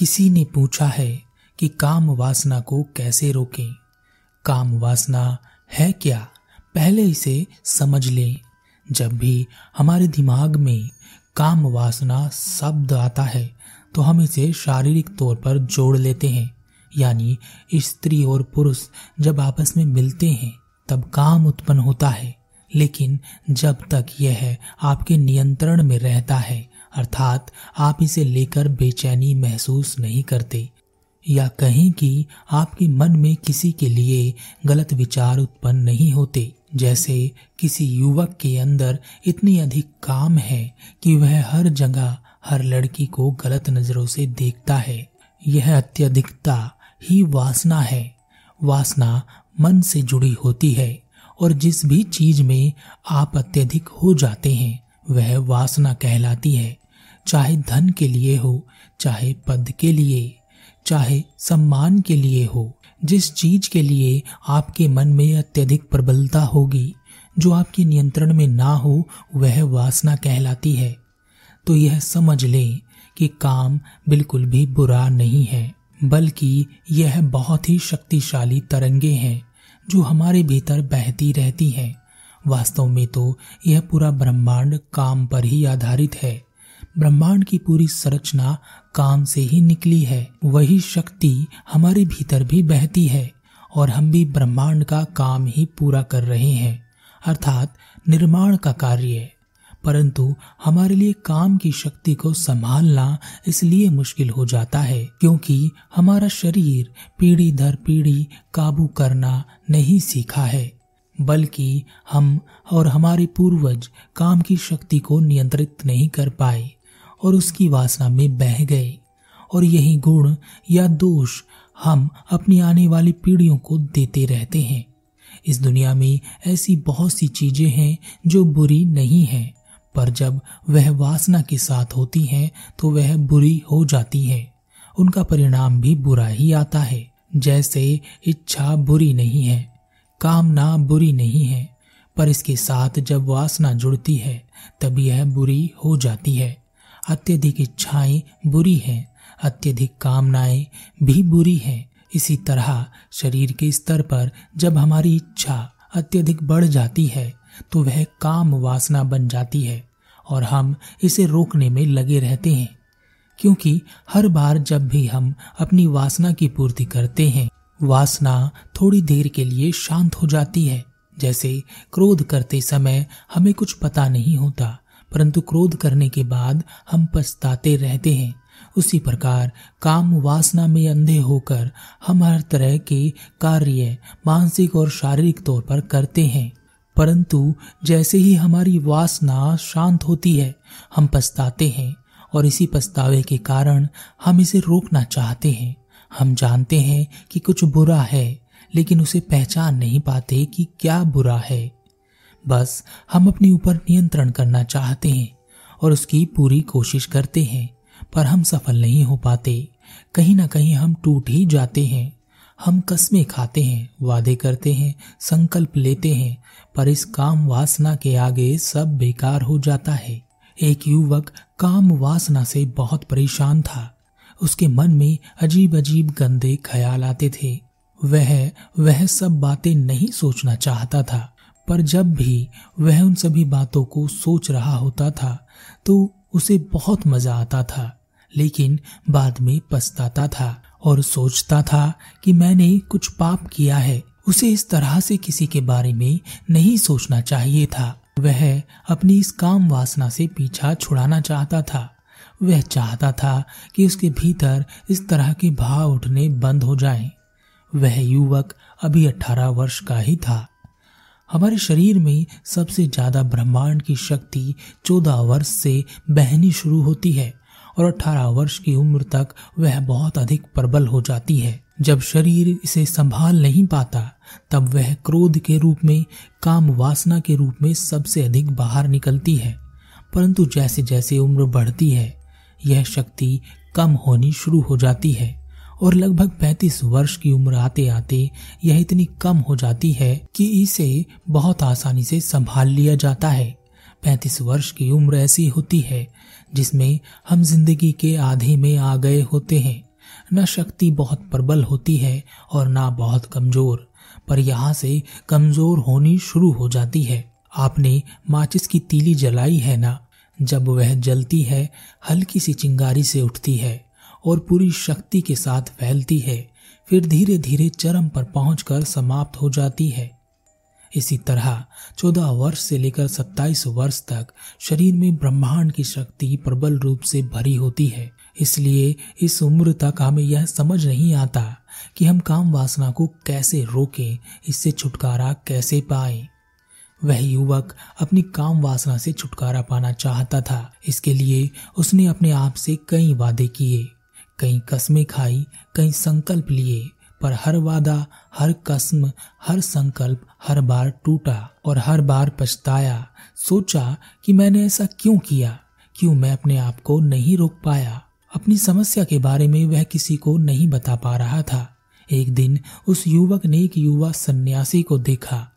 किसी ने पूछा है कि काम वासना को कैसे रोकें? काम वासना है क्या? पहले इसे समझ लें। जब भी हमारे दिमाग में काम वासना शब्द आता है तो हम इसे शारीरिक तौर पर जोड़ लेते हैं। यानी स्त्री और पुरुष जब आपस में मिलते हैं, तब काम उत्पन्न होता है। लेकिन जब तक यह आपके नियंत्रण में रहता है अर्थात आप इसे लेकर बेचैनी महसूस नहीं करते, या कहें कि आपके मन में किसी के लिए गलत विचार उत्पन्न नहीं होते। जैसे किसी युवक के अंदर इतनी अधिक काम है कि वह हर जगह हर लड़की को गलत नज़रों से देखता है। यह अत्यधिकता ही वासना है। वासना मन से जुड़ी होती है, और जिस भी चीज़ में आप अत्यधिक हो जाते हैं, वह वासना कहलाती है। चाहे धन के लिए हो, चाहे पद के लिए, चाहे सम्मान के लिए हो, जिस चीज़ के लिए आपके मन में अत्यधिक प्रबलता होगी, जो आपके नियंत्रण में ना हो, वह वासना कहलाती है। तो यह समझ लें कि काम बिल्कुल भी बुरा नहीं है, बल्कि यह बहुत ही शक्तिशाली तरंगे हैं, जो हमारे भीतर बहती रहती हैं। वास्तव में तो यह पूरा ब्रह्मांड काम पर ही आधारित है। ब्रह्मांड की पूरी संरचना काम से ही निकली है। वही शक्ति हमारे भीतर भी बहती है और हम भी ब्रह्मांड का काम ही पूरा कर रहे हैं, अर्थात निर्माण का कार्य परंतु हमारे लिए काम की शक्ति को संभालना इसलिए मुश्किल हो जाता है क्योंकि हमारा शरीर पीढ़ी दर पीढ़ी काबू करना नहीं सीखा है, बल्कि हम और हमारे पूर्वज काम की शक्ति को नियंत्रित नहीं कर पाए। और उसकी वासना में बह गए। और यही गुण या दोष हम अपनी आने वाली पीढ़ियों को देते रहते हैं। इस दुनिया में ऐसी बहुत सी चीज़ें हैं जो बुरी नहीं हैं, पर जब वह वासना के साथ होती हैं तो वह बुरी हो जाती है। उनका परिणाम भी बुरा ही आता है। जैसे इच्छा बुरी नहीं है, कामना बुरी नहीं है, पर इसके साथ जब वासना जुड़ती है, तब यह बुरी हो जाती है। अत्यधिक इच्छाएँ बुरी हैं, अत्यधिक कामनाएँ भी बुरी हैं। इसी तरह शरीर के स्तर पर जब हमारी इच्छा अत्यधिक बढ़ जाती है तो वह काम वासना बन जाती है और हम इसे रोकने में लगे रहते हैं। क्योंकि हर बार जब भी हम अपनी वासना की पूर्ति करते हैं, वासना थोड़ी देर के लिए शांत हो जाती है। जैसे क्रोध करते समय हमें कुछ पता नहीं होता परंतु क्रोध करने के बाद हम पछताते रहते हैं। उसी प्रकार काम वासना में अंधे होकर हम हर तरह के कार्य मानसिक और शारीरिक तौर पर करते हैं। परंतु जैसे ही हमारी वासना शांत होती है, हम पछताते हैं और इसी पछतावे के कारण हम इसे रोकना चाहते हैं। हम जानते हैं कि कुछ बुरा है, लेकिन उसे पहचान नहीं पाते कि क्या बुरा है। बस हम अपने ऊपर नियंत्रण करना चाहते हैं और उसकी पूरी कोशिश करते हैं, पर हम सफल नहीं हो पाते। कहीं ना कहीं हम टूट ही जाते हैं। हम कस्में खाते हैं, वादे करते हैं, संकल्प लेते हैं, पर इस काम वासना के आगे सब बेकार हो जाता है। एक युवक काम वासना से बहुत परेशान था। उसके मन में अजीब अजीब गंदे ख्याल आते थे। वह वह सब बातें नहीं सोचना चाहता था। पर जब भी वह उन सभी बातों को सोच रहा होता था तो उसे बहुत मज़ा आता था, लेकिन बाद में पछताता था और सोचता था कि मैंने कुछ पाप किया है, उसे इस तरह से किसी के बारे में नहीं सोचना चाहिए था। वह अपनी इस काम वासना से पीछा छुड़ाना चाहता था। वह चाहता था कि उसके भीतर इस तरह के भाव उठने बंद हो जाएँ। वह युवक अभी अठारह वर्ष का ही था। हमारे शरीर में सबसे ज़्यादा ब्रह्मांड की शक्ति चौदह वर्ष से बहनी शुरू होती है और अठारह वर्ष की उम्र तक वह बहुत अधिक प्रबल हो जाती है। जब शरीर इसे संभाल नहीं पाता, तब वह क्रोध के रूप में, काम वासना के रूप में सबसे अधिक बाहर निकलती है। परंतु जैसे जैसे उम्र बढ़ती है, यह शक्ति कम होनी शुरू हो जाती है। और लगभग 35 वर्ष की उम्र आते आते यह इतनी कम हो जाती है कि इसे बहुत आसानी से संभाल लिया जाता है। 35 वर्ष की उम्र ऐसी होती है जिसमें हम ज़िंदगी के आधे में आ गए होते हैं। न शक्ति बहुत प्रबल होती है और ना बहुत कमज़ोर, पर यहाँ से कमज़ोर होनी शुरू हो जाती है। आपने माचिस की तीली जलाई है ना? जब वह जलती है, हल्की सी चिंगारी से उठती है। और पूरी शक्ति के साथ फैलती है। फिर धीरे धीरे चरम पर पहुंचकर समाप्त हो जाती है। इसी तरह चौदह वर्ष से लेकर सत्ताईस वर्ष तक शरीर में ब्रह्मांड की शक्ति प्रबल रूप से भरी होती है। इसलिए इस उम्र तक हमें यह समझ नहीं आता कि हम काम वासना को कैसे रोकें, इससे छुटकारा कैसे पाए। वह युवक अपनी काम वासना से छुटकारा पाना चाहता था। इसके लिए उसने अपने आप से कई वादे किए। कई कस्में खाई कई संकल्प लिए, पर हर वादा, हर कस्म, हर संकल्प, हर बार टूटा और हर बार पछताया। सोचा कि मैंने ऐसा क्यों किया? क्यों मैं अपने आप को नहीं रोक पाया? अपनी समस्या के बारे में वह किसी को नहीं बता पा रहा था। एक दिन उस युवक ने एक युवा सन्यासी को देखा,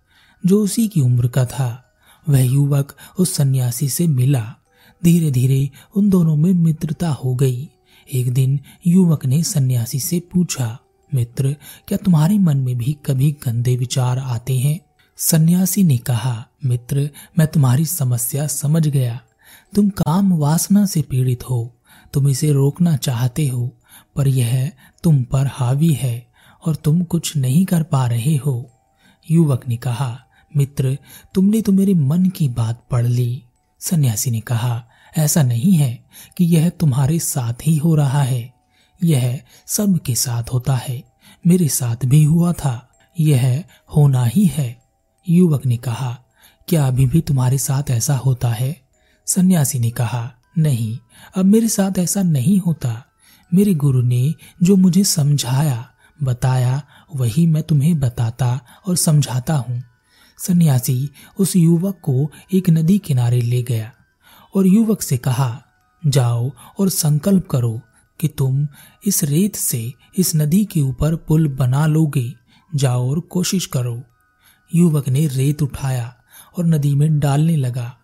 जो उसी की उम्र का था। वह युवक उस सन्यासी से मिला। धीरे धीरे उन दोनों में मित्रता हो गई। एक दिन युवक ने सन्यासी से पूछा, मित्र, क्या तुम्हारे मन में भी कभी गंदे विचार आते हैं? सन्यासी ने कहा, मित्र, मैं तुम्हारी समस्या समझ गया। तुम काम वासना से पीड़ित हो, तुम इसे रोकना चाहते हो, पर यह तुम पर हावी है और तुम कुछ नहीं कर पा रहे हो। युवक ने कहा, मित्र, तुमने तो मेरे मन की बात पढ़ ली। सन्यासी ने कहा ऐसा नहीं है कि यह तुम्हारे साथ ही हो रहा है। यह सबके साथ होता है। मेरे साथ भी हुआ था। यह होना ही है। युवक ने कहा, क्या अभी भी तुम्हारे साथ ऐसा होता है? सन्यासी ने कहा, नहीं, अब मेरे साथ ऐसा नहीं होता। मेरे गुरु ने जो मुझे समझाया, बताया, वही मैं तुम्हें बताता और समझाता हूँ। सन्यासी उस युवक को एक नदी किनारे ले गया। और युवक से कहा, जाओ और संकल्प करो कि तुम इस रेत से इस नदी के ऊपर पुल बना लोगे। जाओ और कोशिश करो। युवक ने रेत उठाया और नदी में डालने लगा।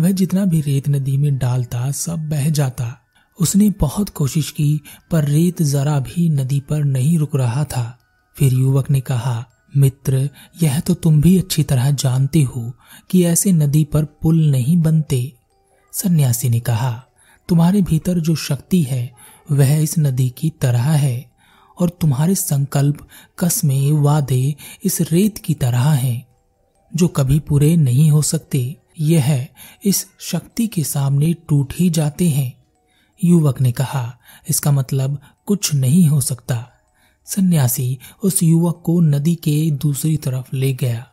वह जितना भी रेत नदी में डालता, सब बह जाता। उसने बहुत कोशिश की, पर रेत जरा भी नदी पर नहीं रुक रहा था। फिर युवक ने कहा, मित्र, यह तो तुम भी अच्छी तरह जानते हो कि ऐसे नदी पर पुल नहीं बनते। सन्यासी ने कहा, तुम्हारे भीतर जो शक्ति है, वह इस नदी की तरह है, और तुम्हारे संकल्प, कस्में, वादे इस रेत की तरह हैं, जो कभी पूरे नहीं हो सकते। यह इस शक्ति के सामने टूट ही जाते हैं। युवक ने कहा, इसका मतलब कुछ नहीं हो सकता। सन्यासी उस युवक को नदी के दूसरी तरफ़ ले गया।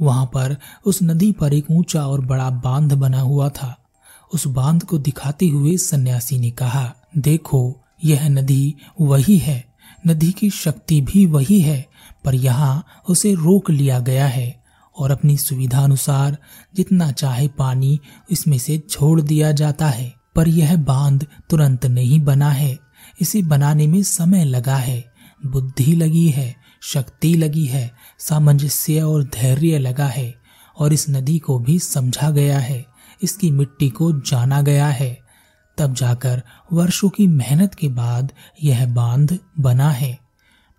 वहाँ पर उस नदी पर एक ऊँचा और बड़ा बाँध बना हुआ था। उस बाँध को दिखाते हुए सन्यासी ने कहा, देखो, यह नदी वही है। नदी की शक्ति भी वही है, पर यहाँ उसे रोक लिया गया है और अपनी सुविधा अनुसार जितना चाहे पानी इसमें से छोड़ दिया जाता है। पर यह बाँध तुरंत नहीं बना है। इसे बनाने में समय लगा है। बुद्धि लगी है, शक्ति लगी है, सामंजस्य और धैर्य लगा है और इस नदी को भी समझा गया है। इसकी मिट्टी को जाना गया है। तब जाकर वर्षों की मेहनत के बाद यह बाँध बना है।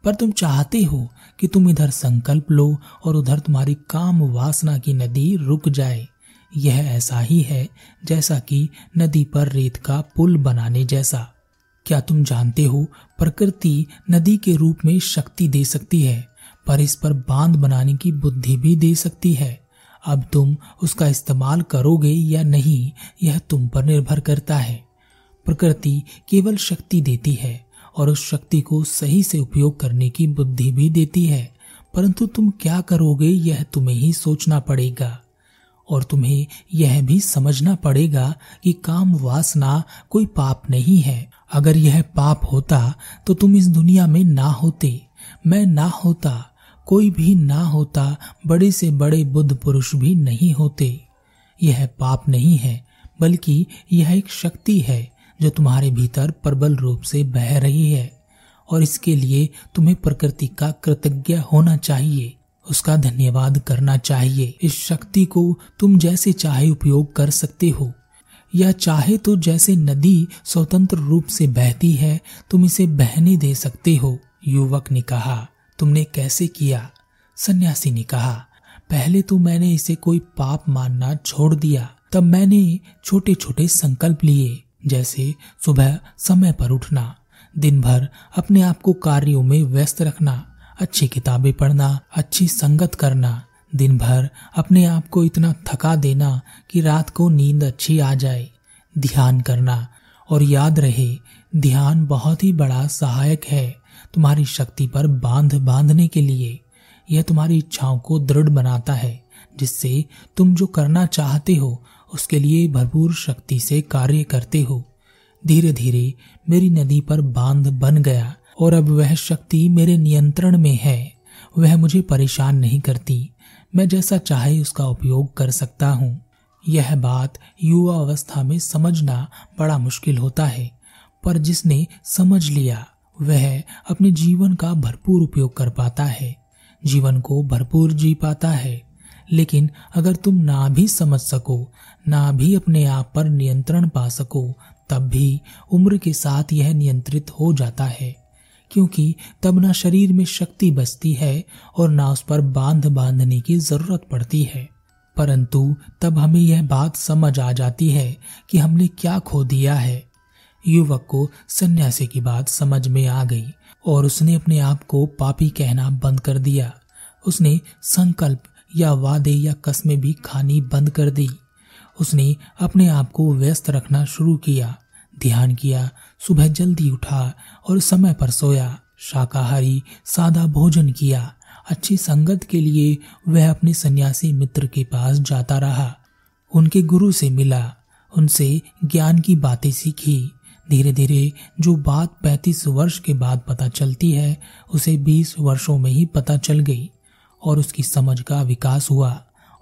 पर तुम चाहते हो कि तुम इधर संकल्प लो और उधर तुम्हारी काम वासना की नदी रुक जाए। यह ऐसा ही है जैसा कि नदी पर रेत का पुल बनाने जैसा। क्या तुम जानते हो प्रकृति नदी के रूप में शक्ति दे सकती है, पर इस पर बाँध बनाने की बुद्धि भी दे सकती है? अब तुम उसका इस्तेमाल करोगे या नहीं, यह तुम पर निर्भर करता है। प्रकृति केवल शक्ति देती है और उस शक्ति को सही से उपयोग करने की बुद्धि भी देती है। परंतु तुम क्या करोगे, यह तुम्हें ही सोचना पड़ेगा। और तुम्हें यह भी समझना पड़ेगा कि काम वासना कोई पाप नहीं है। अगर यह पाप होता तो तुम इस दुनिया में ना होते। मैं ना होता कोई भी ना होता, बड़े से बड़े बुद्ध पुरुष भी नहीं होते। यह पाप नहीं है, बल्कि यह एक शक्ति है, जो तुम्हारे भीतर प्रबल रूप से बह रही है, और इसके लिए तुम्हें प्रकृति का कृतज्ञ होना चाहिए। उसका धन्यवाद करना चाहिए। इस शक्ति को तुम जैसे चाहे उपयोग कर सकते हो। या चाहे तो जैसे नदी स्वतंत्र रूप से बहती है, तुम इसे बहने दे सकते हो, युवक ने कहा। तुमने कैसे किया? सन्यासी ने कहा, पहले तो मैंने इसे कोई पाप मानना छोड़ दिया। तब मैंने छोटे छोटे संकल्प लिए, जैसे सुबह समय पर उठना दिन भर अपने आप को कार्यों में व्यस्त रखना, अच्छी किताबें पढ़ना, अच्छी संगत करना दिन भर अपने आप को इतना थका देना कि रात को नींद अच्छी आ जाए। ध्यान करना और याद रहे, ध्यान बहुत ही बड़ा सहायक है। तुम्हारी शक्ति पर बाँध बांधने के लिए। यह तुम्हारी इच्छाओं को दृढ़ बनाता है, जिससे तुम जो करना चाहते हो, उसके लिए भरपूर शक्ति से कार्य करते हो। धीरे धीरे मेरी नदी पर बाँध बन गया, और अब वह शक्ति मेरे नियंत्रण में है। वह मुझे परेशान नहीं करती। मैं जैसा चाहे उसका उपयोग कर सकता हूँ। यह बात युवा अवस्था में समझना बड़ा मुश्किल होता है, पर जिसने समझ लिया वह अपने जीवन का भरपूर उपयोग कर पाता है, जीवन को भरपूर जी पाता है। लेकिन अगर तुम ना भी समझ सको, ना भी अपने आप पर नियंत्रण पा सको, तब भी उम्र के साथ यह नियंत्रित हो जाता है। क्योंकि तब ना शरीर में शक्ति बचती है और ना उस पर बाँध बांधने की ज़रूरत पड़ती है। परंतु तब हमें यह बात समझ आ जाती है कि हमने क्या खो दिया है। युवक को सन्यासी की बात समझ में आ गई और उसने अपने आप को पापी कहना बंद कर दिया। उसने संकल्प या वादे या कस्में भी खानी बंद कर दी। उसने अपने आप को व्यस्त रखना शुरू किया, ध्यान किया, सुबह जल्दी उठा और समय पर सोया, शाकाहारी, सादा भोजन किया। अच्छी संगत के लिए वह अपने सन्यासी मित्र के पास जाता रहा। उनके गुरु से मिला, उनसे ज्ञान की बातें सीखी। धीरे धीरे जो बात पैंतीस वर्ष के बाद पता चलती है, उसे बीस वर्षों में ही पता चल गई और उसकी समझ का विकास हुआ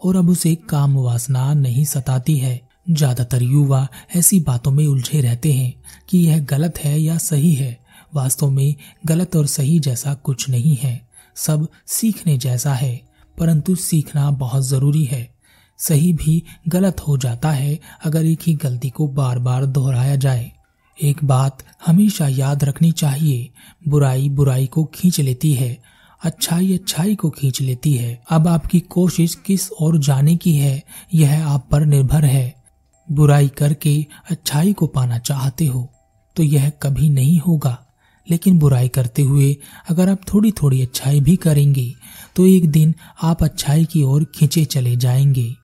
और अब उसे काम वासना नहीं सताती है। ज़्यादातर युवा ऐसी बातों में उलझे रहते हैं कि यह गलत है या सही है। वास्तव में गलत और सही जैसा कुछ नहीं है। सब सीखने जैसा है, परंतु सीखना बहुत ज़रूरी है। सही भी गलत हो जाता है अगर एक ही गलती को बार बार दोहराया जाए। एक बात हमेशा याद रखनी चाहिए। बुराई बुराई को खींच लेती है, अच्छाई अच्छाई को खींच लेती है। अब आपकी कोशिश किस ओर जाने की है, यह आप पर निर्भर है। बुराई करके अच्छाई को पाना चाहते हो तो यह कभी नहीं होगा। लेकिन बुराई करते हुए अगर आप थोड़ी थोड़ी अच्छाई भी करेंगे तो एक दिन आप अच्छाई की ओर खींचे चले जाएँगे।